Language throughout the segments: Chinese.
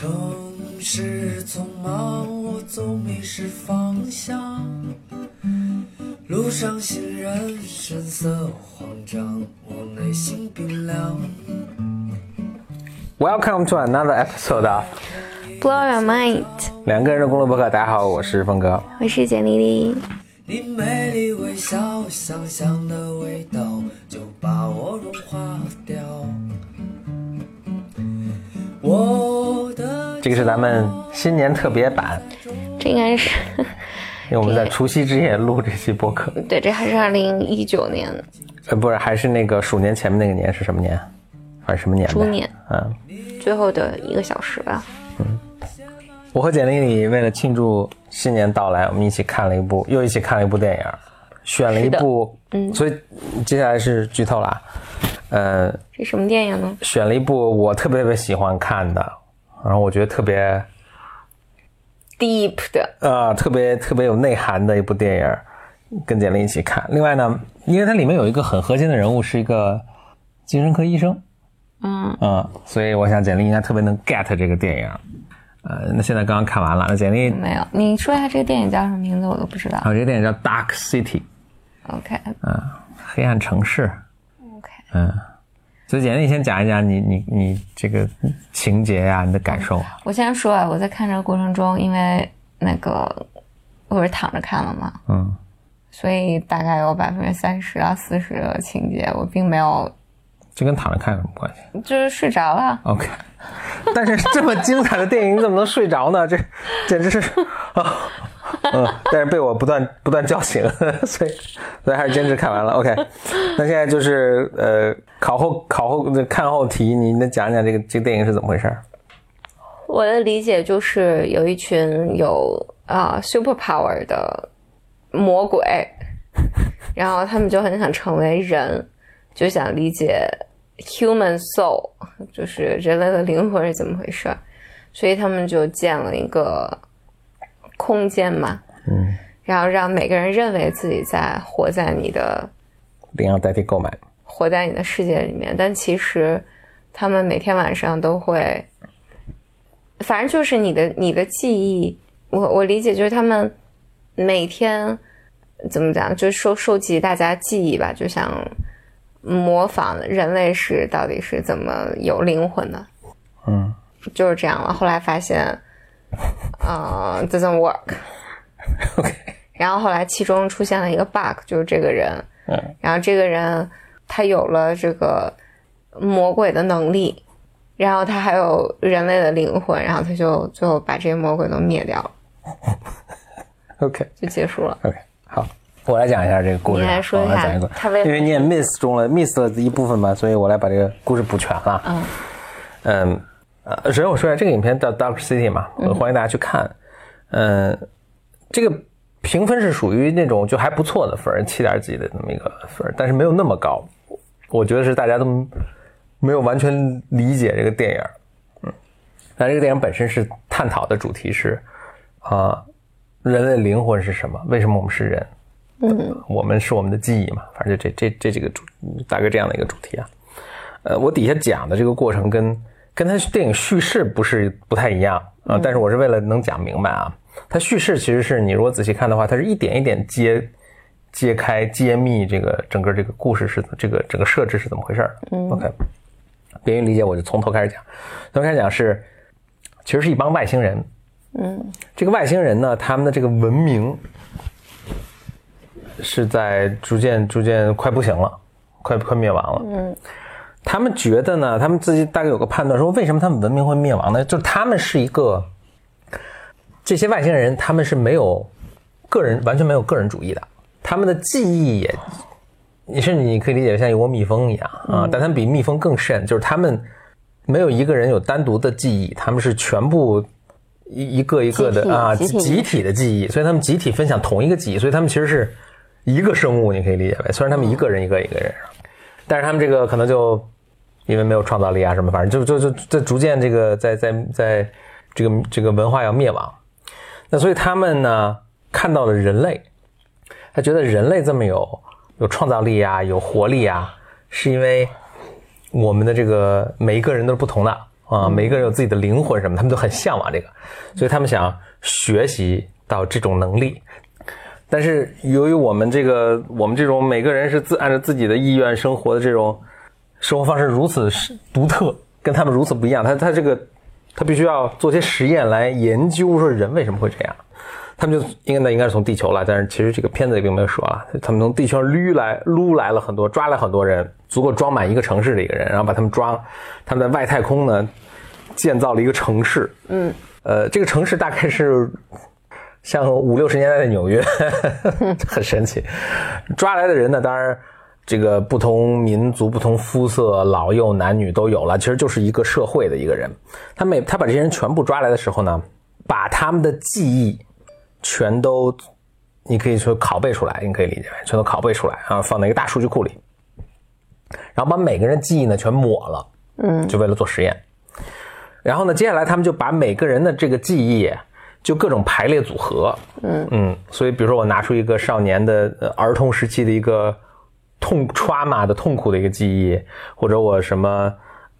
城市匆忙，我总迷失方向。路上行人神色慌张，我内心冰凉。Welcome to another episode of Blow your mind，两个人的公路博客。大家好，我是峰哥。我是简丽丽。你美丽微笑，香香的味道就把我融化掉。我的这个是咱们新年特别版，这应该是，因为我们在除夕之夜录这期播客。对，这还是二零一九年呃，不是，还是那个鼠年前面那个年是什么年？还是什么年？猪年。嗯，最后的一个小时吧。嗯我和简历里为了庆祝新年到来，我们一起看了一部，又一起看了一部电影，选了一部，嗯，所以接下来是剧透啦。呃，这什么电影呢？选了一部我特别特别喜欢看的，然后我觉得特别 Deep 的，呃特别特别有内涵的一部电影，跟简历一起看。另外呢，因为它里面有一个很核心的人物是一个精神科医生，嗯嗯，所以我想简历应该特别能 get 这个电影。呃，那现在刚刚看完了，那简历没有。你说一下这个电影叫什么名字，我都不知道。啊，这个电影叫《Dark City》，OK 黑暗城市。嗯，所以简历先讲一讲你你你这个情节呀、你的感受。我先说啊，我在看这个过程中，因为那个我是躺着看了嘛，嗯，所以大概有百分之三十到四十的情节我并没有，这跟躺着看有什么关系就是睡着了。？OK。但是这么精彩的电影，你怎么能睡着呢？这简直是啊，嗯，但是被我不断不断叫醒，所以所以还是坚持看完了。OK，那现在就是呃，考后考后看后题，你能讲讲这个这个电影是怎么回事？我的理解就是有一群有啊、super power 的魔鬼，然后他们就很想成为人，就想理解 human soul，就是人类的灵魂是怎么回事儿，所以他们就建了一个空间嘛，嗯，然后让每个人认为自己在活在你的领养代替购买。活在你的世界里面，但其实他们每天晚上都会，反正就是你的你的记忆，我我理解就是他们每天怎么讲，就收收集大家记忆吧，就想模仿人类是到底是怎么有灵魂的，嗯。就是这样了。后来发现，呃，doesn't work，，OK，然后后来其中出现了一个 bug，就是这个人，嗯。然后这个人他有了这个魔鬼的能力，然后他还有人类的灵魂，然后他就最后把这些魔鬼都灭掉了，OK。就结束了。OK，好，我来讲一下这个故事啊。你来说一下我来讲一个他为因为你也 miss 中了，miss 了一部分嘛，所以我来把这个故事补全了。嗯嗯呃，首先我说一下，这个影片叫《Dark City》嘛，我欢迎大家去看。嗯，这个评分是属于那种就还不错的分，七点几的那么一个分，但是没有那么高。我觉得是大家都没有完全理解这个电影。嗯，但这个电影本身是探讨的主题是啊、人类灵魂是什么？为什么我们是人？嗯，我们是我们的记忆嘛，反正就这这这几个主大概这样的一个主题啊。呃，我底下讲的这个过程跟跟他电影叙事不是不太一样啊、但是我是为了能讲明白啊。它叙事其实是你如果仔细看的话，它是一点一点揭揭开揭秘这个整个这个故事是这个整个设置是怎么回事儿。嗯，OK，便于理解，我就从头开始讲。从头开始讲是，其实是一帮外星人。嗯这个外星人呢，他们的这个文明是在逐渐逐渐快不行了，快快灭亡了。嗯他们觉得呢，他们自己大概有个判断，说为什么他们文明会灭亡呢？就是他们是一个这些外星人，他们是没有个人完全没有个人主义的，他们的记忆也，你甚至你可以理解像一窝蜜蜂一样啊，但他们比蜜蜂更甚，就是他们没有一个人有单独的记忆，他们是全部一一个一个的啊集集体的记忆，所以他们集体分享同一个记忆，所以他们其实是一个生物，你可以理解为，虽然他们一个人一个一个人，但是他们这个可能就因为没有创造力啊什么，反正就就就在逐渐这个在在在这个这个文化要灭亡，那所以他们呢看到了人类，他觉得人类这么有有创造力啊，有活力啊，是因为我们的这个每一个人都是不同的，啊，每一个人有自己的灵魂什么，他们都很向往这个，所以他们想学习到这种能力。但是由于我们这个我们这种每个人是自按照自己的意愿生活的这种生活方式如此独特，跟他们如此不一样，他他这个他必须要做些实验来研究说人为什么会这样。他们就应该那应该是从地球来，但是其实这个片子里并没有说啊，他们从地球上捋来撸来了很多，抓来很多人，足够装满一个城市的一个人，然后把他们抓，他们在外太空呢建造了一个城市，嗯，呃，这个城市大概是像五六十年代的纽约，很神奇。抓来的人呢，当然这个不同民族、不同肤色、老幼男女都有了，其实就是一个社会的一个人。他每他把这些人全部抓来的时候呢，把他们的记忆。全都，你可以说拷贝出来，你可以理解为全都拷贝出来，然后放在一个大数据库里，然后把每个人记忆呢全抹了，嗯，就为了做实验。然后呢，接下来他们就把每个人的这个记忆就各种排列组合，嗯。嗯，所以比如说我拿出一个少年的儿童时期的一个痛 trauma 的痛苦的一个记忆，或者我什么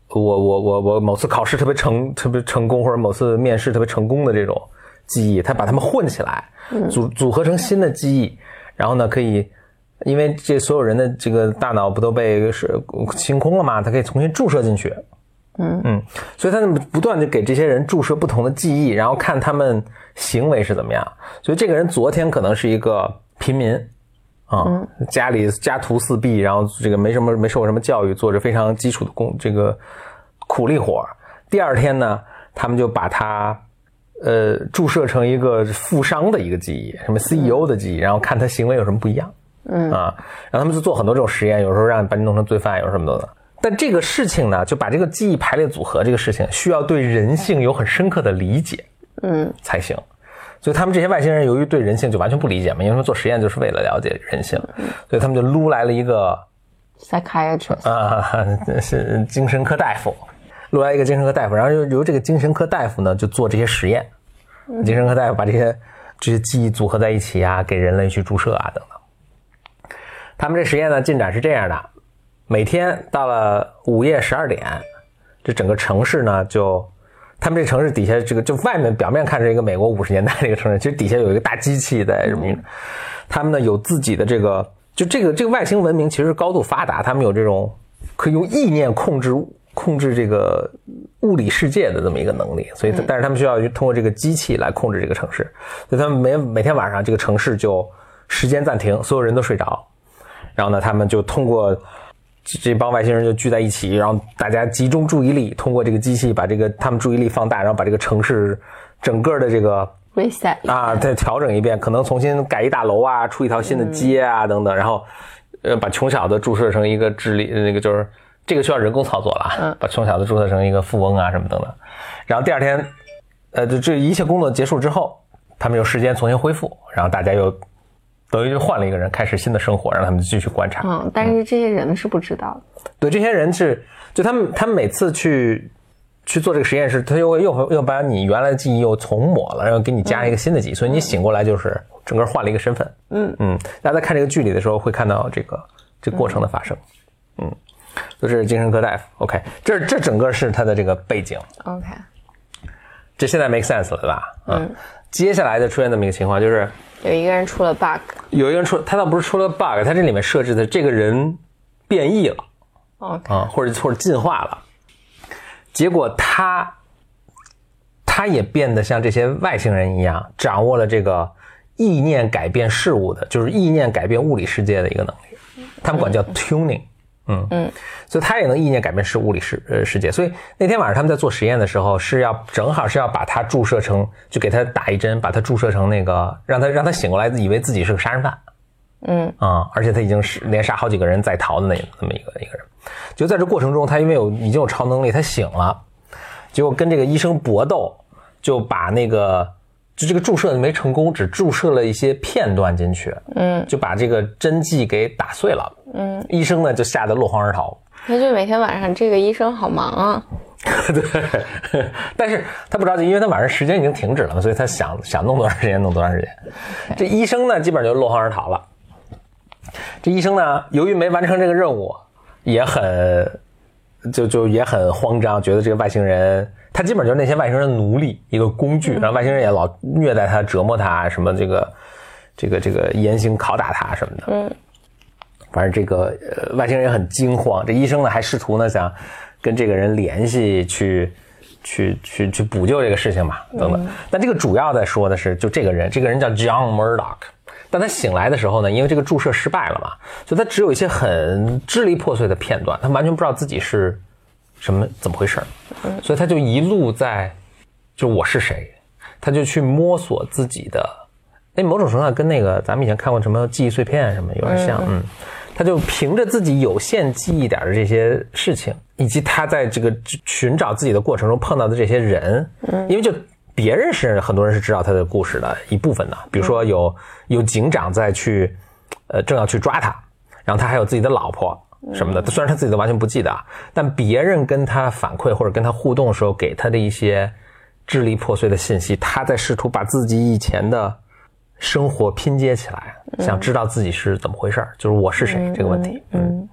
我我我我某次考试特别成特别成功，或者某次面试特别成功的这种。记忆，他把它们混起来，组组合成新的记忆，然后呢，可以，因为这所有人的这个大脑不都被是清空了嘛，它可以重新注射进去，嗯嗯，所以他们不断的给这些人注射不同的记忆，然后看他们行为是怎么样。所以这个人昨天可能是一个平民，啊，家里家徒四壁，然后这个没什么没受过什么教育，做着非常基础的工这个苦力活第二天呢，他们就把他。呃，注射成一个富商的一个记忆，什么 CEO 的记忆，然后看他行为有什么不一样，嗯啊，然后他们就做很多这种实验，有时候让把你弄成罪犯，有什么的。但这个事情呢，就把这个记忆排列组合这个事情，需要对人性有很深刻的理解，嗯，才行。所以他们这些外星人由于对人性就完全不理解嘛，因为他们做实验就是为了了解人性，所以他们就撸来了一个 psychiatrist 啊，是精神科大夫。撸来一个精神科大夫，然后由由这个精神科大夫呢，就做这些实验。精神科大夫把这些这些记忆组合在一起啊，给人类去注射啊等等。他们这实验呢进展是这样的：每天到了午夜十二点，这整个城市呢就，他们这城市底下这个就外面表面看是一个美国五十年代的一个城市，其实底下有一个大机器在什么？他们呢有自己的这个，就这个这个外星文明其实高度发达，他们有这种可以用意念控制。控制这个物理世界的这么一个能力，所以但是他们需要通过这个机器来控制这个城市，所以他们每每天晚上这个城市就时间暂停，所有人都睡着，然后呢，他们就通过这帮外星人就聚在一起，然后大家集中注意力，通过这个机器把这个他们注意力放大，然后把这个城市整个的这个 reset 啊再调整一遍，可能重新盖一大楼啊，出一条新的街啊等等，然后呃把穷小子注射成一个智力那个就是。这个需要人工操作了，把穷小子注册成一个富翁啊，什么等等。然后第二天，呃，这这一切工作结束之后，他们有时间重新恢复，然后大家又等于就换了一个人，开始新的生活，让他们继续观察。嗯，但是这些人是不知道的。对，这些人是就他们，他们每次去去做这个实验室，他又又又把你原来的记忆又重抹了，然后给你加一个新的记忆，所以你醒过来就是整个换了一个身份。嗯嗯，大家在看这个剧里的时候会看到这个这过程的发生。嗯。都是精神科大夫，OK，这这整个是他的这个背景，OK，这现在 make sense 了，对吧？嗯，接下来的出现这么一个情况，就是有一个人出了 bug，有一个人出，他倒不是出了 bug，他这里面设置的这个人变异了，OK，啊，或者或者进化了，结果他他也变得像这些外星人一样，掌握了这个意念改变事物的，就是意念改变物理世界的一个能力，他们管叫 tuning。嗯嗯，所以他也能意念改变是物理世呃世界。所以那天晚上他们在做实验的时候，是要正好是要把他注射成，就给他打一针，把他注射成那个，让他让他醒过来，以为自己是个杀人犯。嗯啊，而且他已经是连杀好几个人在逃的那那么一个一个人。就在这过程中，他因为有已经有超能力，他醒了，结果跟这个医生搏斗，就把那个。就这个注射没成功，只注射了一些片段进去，嗯，就把这个针剂给打碎了，嗯，医生呢就吓得落荒而逃。那就每天晚上这个医生好忙啊，对，但是他不着急，因为他晚上时间已经停止了，所以他想想弄多长时间弄多长时间。这医生呢基本上就落荒而逃了。这医生呢由于没完成这个任务，也很就就也很慌张，觉得这个外星人，他基本就是那些外星人奴隶，一个工具，然后外星人也老虐待他、折磨他，什么这个这个这个严刑拷打他什么的。嗯，反正这个呃外星人也很惊慌，这医生呢还试图呢想跟这个人联系，去去去去补救这个事情嘛，等等。但这个主要在说的是，就这个人，这个人叫 John Murdoch。但他醒来的时候呢，因为这个注射失败了嘛，所以他只有一些很支离破碎的片段，他完全不知道自己是什么怎么回事儿。所以他就一路在，就我是谁，他就去摸索自己的，哎，某种程度上跟那个咱们以前看过什么记忆碎片什么有点像，嗯，他就凭着自己有限记忆点的这些事情，以及他在这个寻找自己的过程中碰到的这些人，嗯，因为就。别人是很多人是知道他的故事的一部分的，比如说有有警长在去，呃，正要去抓他，然后他还有自己的老婆什么的，虽然他自己都完全不记得，但别人跟他反馈或者跟他互动的时候给他的一些支离破碎的信息，他在试图把自己以前的生活拼接起来，想知道自己是怎么回事就是我是谁这个问题，嗯，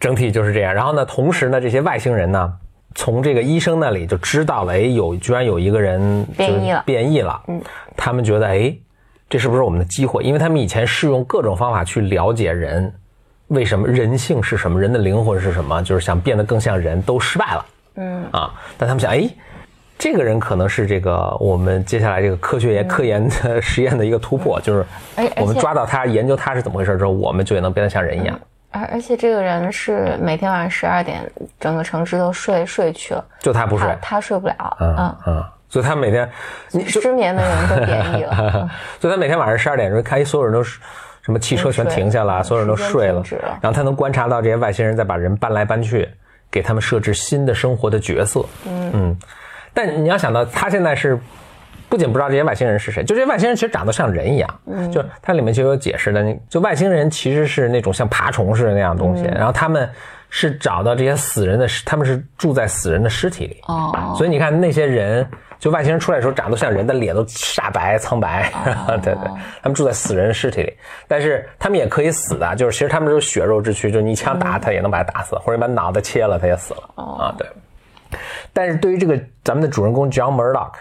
整体就是这样。然后呢，同时呢，这些外星人呢。从这个医生那里就知道了，哎，有居然有一个人变异了，变异了。嗯，他们觉得，哎，这是不是我们的机会？因为他们以前试用各种方法去了解人，为什么？人性是什么，人的灵魂是什么，就是想变得更像人，都失败了。嗯，啊，但他们想，哎，这个人可能是这个我们接下来这个科学研科研的实验的一个突破，就是我们抓到他，研究他是怎么回事之后，我们就也能变得像人一样。而而且这个人是每天晚上十二点，整个城市都睡睡去了，就他不睡，他睡不了，嗯嗯，所以他每天，你失眠的人都变异了，所以他每天晚上十二点钟开，所有人都是什么汽车全停下了，所有人都睡了，然后他能观察到这些外星人在把人搬来搬去，给他们设置新的生活的角色，嗯。嗯，但你要想到他现在是。不仅不知道这些外星人是谁，就这些外星人其实长得像人一样，嗯，就它里面就有解释的，就外星人其实是那种像爬虫似的那样东西，然后他们是找到这些死人的，他们是住在死人的尸体里，哦，所以你看那些人，就外星人出来的时候长得像人的脸都煞白苍白，对对，他们住在死人尸体里，但是他们也可以死的，就是其实他们是血肉之躯，就是你一枪打他也能把他打死，或者把脑袋切了他也死了，啊对，但是对于这个咱们的主人公 John Murdoch。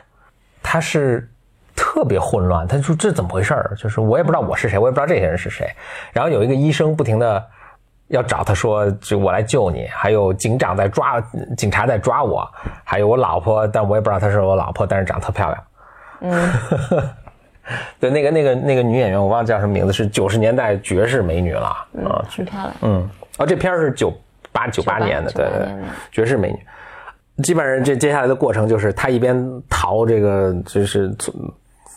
他是特别混乱，他说这怎么回事儿？就是我也不知道我是谁，我也不知道这些人是谁。然后有一个医生不停的要找他说，就我来救你。还有警长在抓，警察在抓我。还有我老婆，但我也不知道她是我老婆，但是长得特漂亮。嗯，对，那个那个那个女演员我忘了叫什么名字，是九十年代绝世美女了啊，很漂亮。嗯，哦，这片是九八九八年的，对对，绝世美女。基本上这接下来的过程就是他一边逃这个就是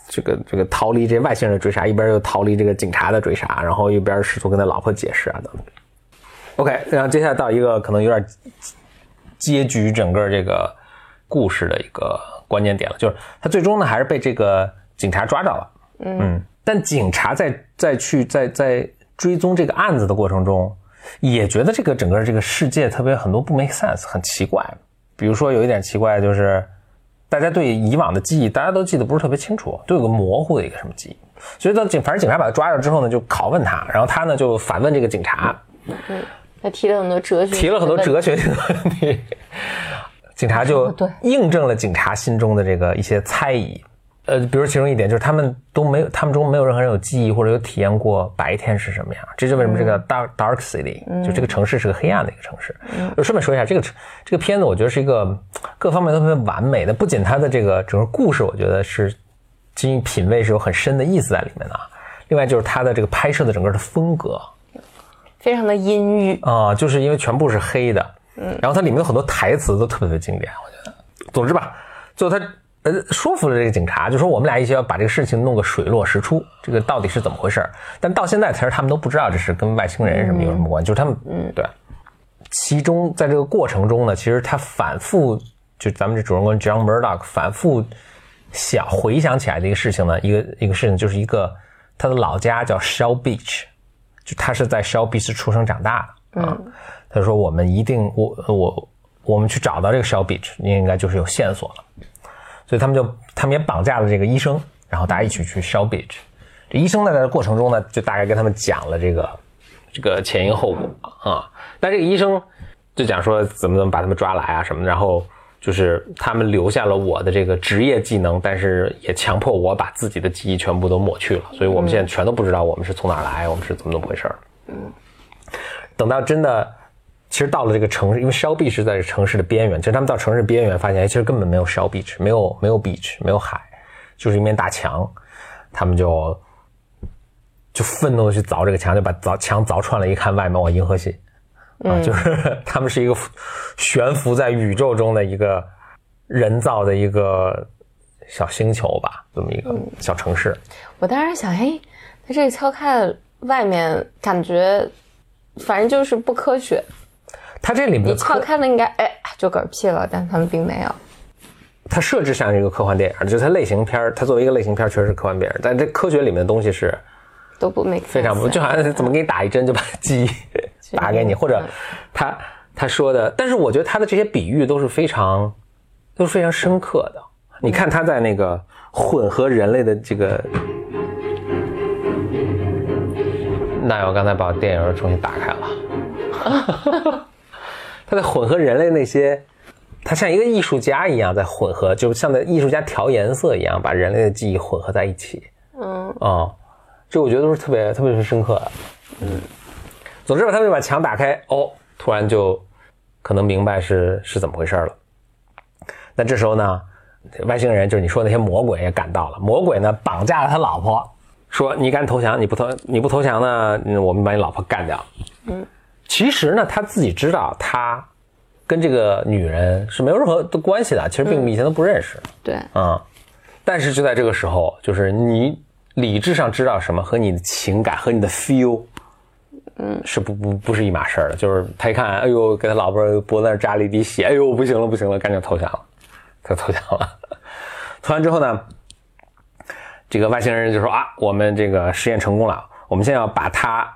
这个这个逃离这外星人的追杀，一边又逃离这个警察的追杀，然后一边试图跟他老婆解释啊等等。OK，然后接下来到一个可能有点结局整个这个故事的一个关键点了，就是他最终呢还是被这个警察抓着了。嗯，但警察在在去在在追踪这个案子的过程中，也觉得这个整个这个世界特别很多不 make sense，很奇怪。比如说有一点奇怪，就是大家对以往的记忆，大家都记得不是特别清楚，都有个模糊的一个什么记忆。所以到警，反正警察把他抓着之后呢，就拷问他，然后他呢就反问这个警察。嗯，他提了很多哲学，提了很多哲学性的问题。警察就印证了警察心中的这个一些猜疑。呃，比如其中一点就是他们都没有，他们中没有任何人有记忆或者有体验过白天是什么样。这就为什么这个 dark dark city 就这个城市是个黑暗的一个城市。就顺便说一下，这个这个片子我觉得是一个各方面都特别完美的，不仅它的这个整个故事，我觉得是经品味是有很深的意思在里面的。另外就是它的这个拍摄的整个的风格，非常的阴郁啊，就是因为全部是黑的。嗯，然后它里面有很多台词都特别的经典，我觉得。总之吧，最后他。呃，说服了这个警察，就说我们俩一起要把这个事情弄个水落石出，这个到底是怎么回事？但到现在其实他们都不知道这是跟外星人什么有什么关系，就是他们，嗯，对。其中在这个过程中呢，其实他反复，就咱们这主人公 John Murdock 反复想回想起来的一个事情呢，一个一个事情就是一个他的老家叫 Shell Beach，就他是在 Shell Beach 出生长大的啊。他说我们一定，我我我们去找到这个 Shell Beach，应该就是有线索了。所以他们就，他们也绑架了这个医生，然后大家一起去 Shell Beach。这医生呢，在过程中呢，就大概跟他们讲了这个，这个前因后果啊。但这个医生，就讲说怎么怎么把他们抓来啊什么的，然后就是他们留下了我的这个职业技能，但是也强迫我把自己的记忆全部都抹去了，所以我们现在全都不知道我们是从哪儿来，我们是怎么怎么回事儿。嗯，等到真的。其实到了这个城市，因为 Shell Beach 是在城市的边缘。其实他们到城市边缘，发现其实根本没有 Shell Beach，没有没有 beach，没有海，就是一面大墙。他们就就愤怒的去凿这个墙，就把凿墙凿穿了。一看外面，哇，银河系啊，就是 他们是一个悬浮在宇宙中的一个人造的一个小星球吧，这么一个小城市。我当时想，哎，它这个敲开了，外面感觉反正就是不科学。它这里面你敲开了，应该哎就嗝屁了，但他们并没有。它设置像一个科幻电影，就是它类型片它作为一个类型片确实是科幻电影，但这科学里面的东西是都不 make 非常不，就好像怎么给你打一针就把记忆打给你，或者他他说的，但是我觉得他的这些比喻都是非常都是非常深刻的。你看他在那个混合人类的这个，那我刚才把电影重新打开了。他在混合人类那些，他像一个艺术家一样在混合，就像在艺术家调颜色一样，把人类的记忆混合在一起。嗯，哦，这我觉得都是特别特别深刻的。嗯，总之吧，他们就把墙打开，哦，突然就可能明白是是怎么回事了。那这时候呢，外星人就是你说那些魔鬼也赶到了，魔鬼呢绑架了他老婆，说你敢投降，你不投你不投降呢，我们把你老婆干掉。嗯。其实呢，他自己知道他跟这个女人是没有任何的关系的，其实并以前都不认识。对，啊，但是就在这个时候，就是你理智上知道什么和你的情感和你的 feel，嗯，是不不不是一码事儿的。就是他一看，哎呦，给他老婆脖子那扎了一滴血，哎呦，不行了不行了，赶紧投降了，他投降了。投完之后呢，这个外星人就说啊，我们这个实验成功了，我们现在要把他。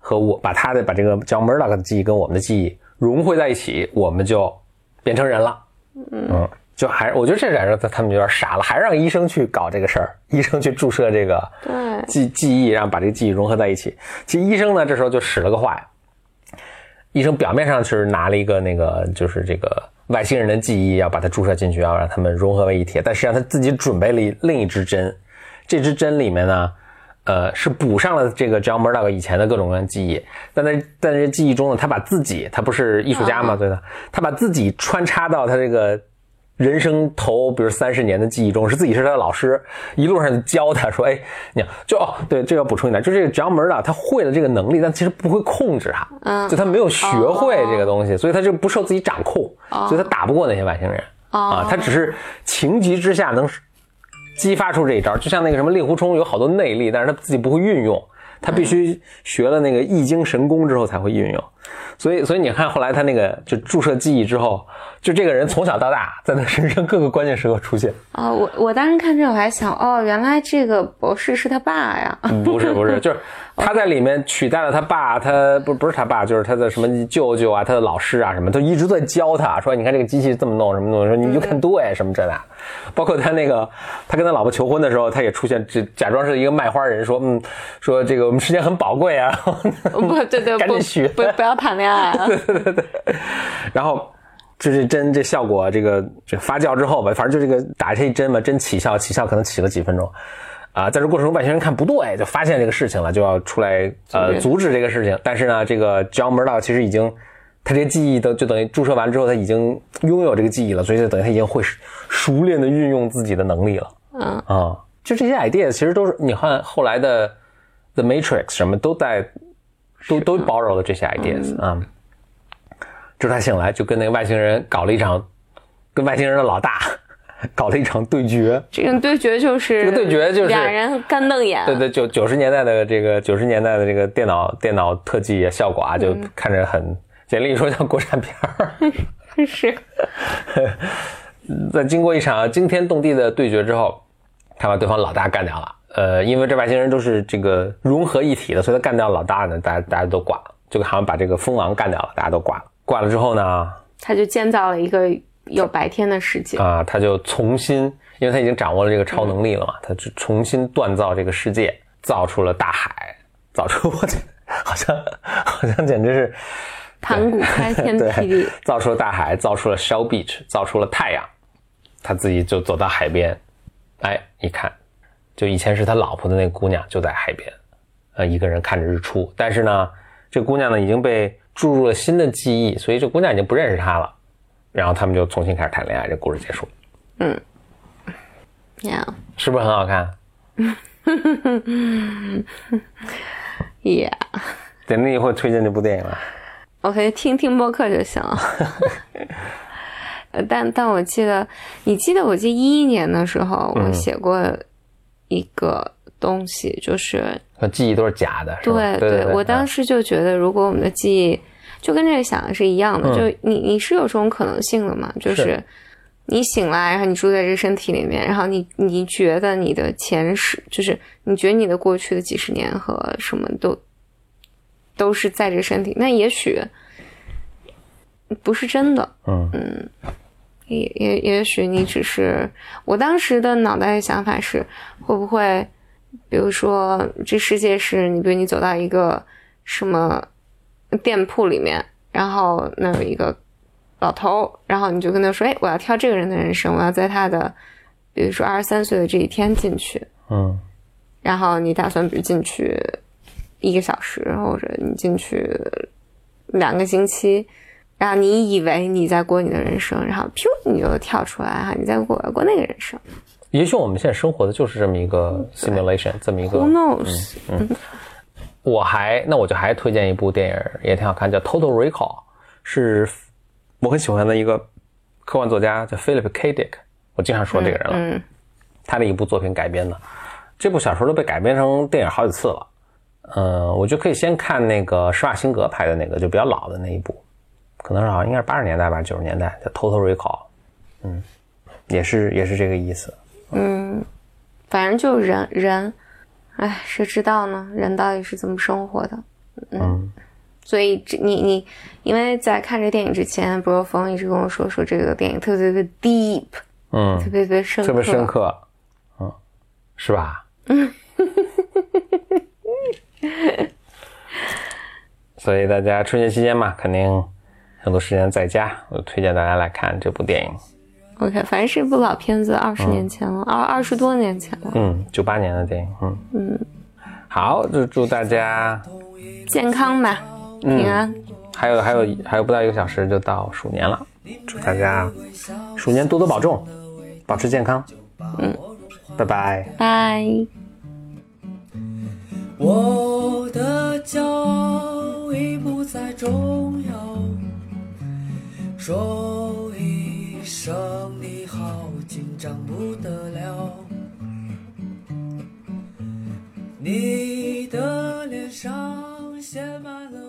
和我把他的把这个叫 Murdoch 的记忆跟我们的记忆融汇在一起，我们就变成人了。嗯，就还我觉得这来说他他们有点傻了，还让医生去搞这个事儿，医生去注射这个记记忆，让把这个记忆融合在一起。其实医生呢这时候就使了个坏，医生表面上是拿了一个那个就是这个外星人的记忆，要把它注射进去，要让他们融合为一体。但实际上他自己准备了另一支针，这支针里面呢。呃，是补上了这个 John Murdoch 以前的各种各样记忆，但在在这记忆中呢，他把自己，他不是艺术家嘛，对的，他把自己穿插到他这个人生头，比如三十年的记忆中，是自己是他的老师，一路上就教他说，哎，你就哦，对，这要补充一点，就这个 John Murdoch 他会了这个能力，但其实不会控制他，嗯，就他没有学会这个东西，所以他就不受自己掌控，所以他打不过那些外星人，啊，他只是情急之下能。激发出这一招，就像那个什么令狐冲有好多内力，但是他自己不会运用，他必须学了那个易经神功之后才会运用。所以，所以你看后来他那个就注射记忆之后。就这个人从小到大，在他身上各个关键时刻出现啊！我我当时看这，我还想，哦，原来这个博士是他爸呀？不是不是，就是他在里面取代了他爸，他不不是他爸，就是他的什么舅舅啊，他的老师啊，什么都一直在教他，说你看这个机器这么弄，什么弄，说你就看对什么这那，包括他那个他跟他老婆求婚的时候，他也出现，这假装是一个卖花人，说嗯，说这个我们时间很宝贵啊，不对对，赶紧许，不不要谈恋爱，对对对对，然后。这是针，这效果，这个这发酵之后吧，反正就这个打这一针嘛，针起效，起效可能起了几分钟，啊，在这过程中外星人看不对，就发现这个事情了，就要出来呃阻止这个事情。但是呢，这个 John Murdoch 其实已经，他这个记忆都就等于注射完之后，他已经拥有这个记忆了，所以就等于他已经会熟练的运用自己的能力了。嗯啊，就这些 idea 其实都是你看后来的 The Matrix 什么都在都都 borrow 了这些 ideas 啊。这他醒来就跟那个外星人搞了一场，跟外星人的老大 搞了一场对决。这个对决就是这个对决就是俩人干瞪眼。对对，九九十年代的这个九十年代的这个电脑电脑特技效果啊，就看着很简历说像国产片儿。是。在经过一场惊天动地的对决之后，他把对方老大干掉了。呃，因为这外星人都是这个融合一体的，所以他干掉老大呢，大家大家都挂了，就好像把这个蜂王干掉了，大家都挂了。挂了之后呢，他就建造了一个有白天的世界啊，他就重新，因为他已经掌握了这个超能力了嘛，他就重新锻造这个世界，造出了大海，造出 我，好像好像简直是盘古开天辟地，造出了大海，造出了 Shell Beach，造出了太阳，他自己就走到海边，哎，一看，就以前是他老婆的那个姑娘就在海边，呃，一个人看着日出，但是呢，这姑娘呢已经被注入了新的记忆，所以这姑娘已经不认识他了，然后他们就重新开始谈恋爱，这故事结束了，呀是不是很好看？呀，对，那你会推荐这部电影吗？我可以听听播客就行了。呃 但但我记得，你记得我记得一一年的时候，我写过一个东西，就是和记忆都是假的，对对对，我当时时就觉得，如果我们的记忆就跟这个想的是一样的，嗯就你你是有这种可能性的嘛？就是是你醒来，然后你住在这个身体里面，然后你你觉得你的前世，就是你觉得你的过去的几十年和什么都都是在这身体，那也许不是真的，嗯也也也许你只是，我当时的脑袋的想法是，会不会，比如说这世界是你，比如你走到一个什么店铺里面，然后那有一个老头，然后你就跟他说，哎，我要挑这个人的人生，我要在他的，比如说二十三岁的这一天进去，嗯。然后你打算比如进去一个小时，或者你进去两个星期，然后你以为你在过你的人生，然后噗你就跳出来哈，你在过过那个人生。也许我们现在生活的就是这么一个 simulation，这么一个，Who knows？、我还那我就还推荐一部电影，也挺好看，叫《Total Recall》，是我很喜欢的一个科幻作家，叫 Philip K. Dick，我经常说这个人了。嗯他的一部作品改编的，这部小说都被改编成电影好几次了。嗯、我就可以先看那个施瓦辛格拍的那个，就比较老的那一部，可能是好像应该是八十年代吧，九十年代叫《Total Recall》，嗯，也是也是这个意思。嗯反正就人人，哎，谁知道呢？人到底是怎么生活的？嗯，所以这你你，因为在看这电影之前，不若风一直跟我说说这个电影特别特别 deep，嗯，特别特别深刻，特别深刻，嗯，是吧？所以大家春节期间嘛，肯定很多时间在家，我推荐大家来看这部电影。OK，反正是一部老片子，二十年前了，二二十多年前了。嗯，九八年的电影，嗯嗯，好，就祝大家健康吧，平安。还有还有还有不到一个小时就到鼠年了，祝大家鼠年多多保重，保持健康，嗯，拜拜。拜。我的骄傲已不再重要，说一生你好，紧张不得了。你的脸上写满了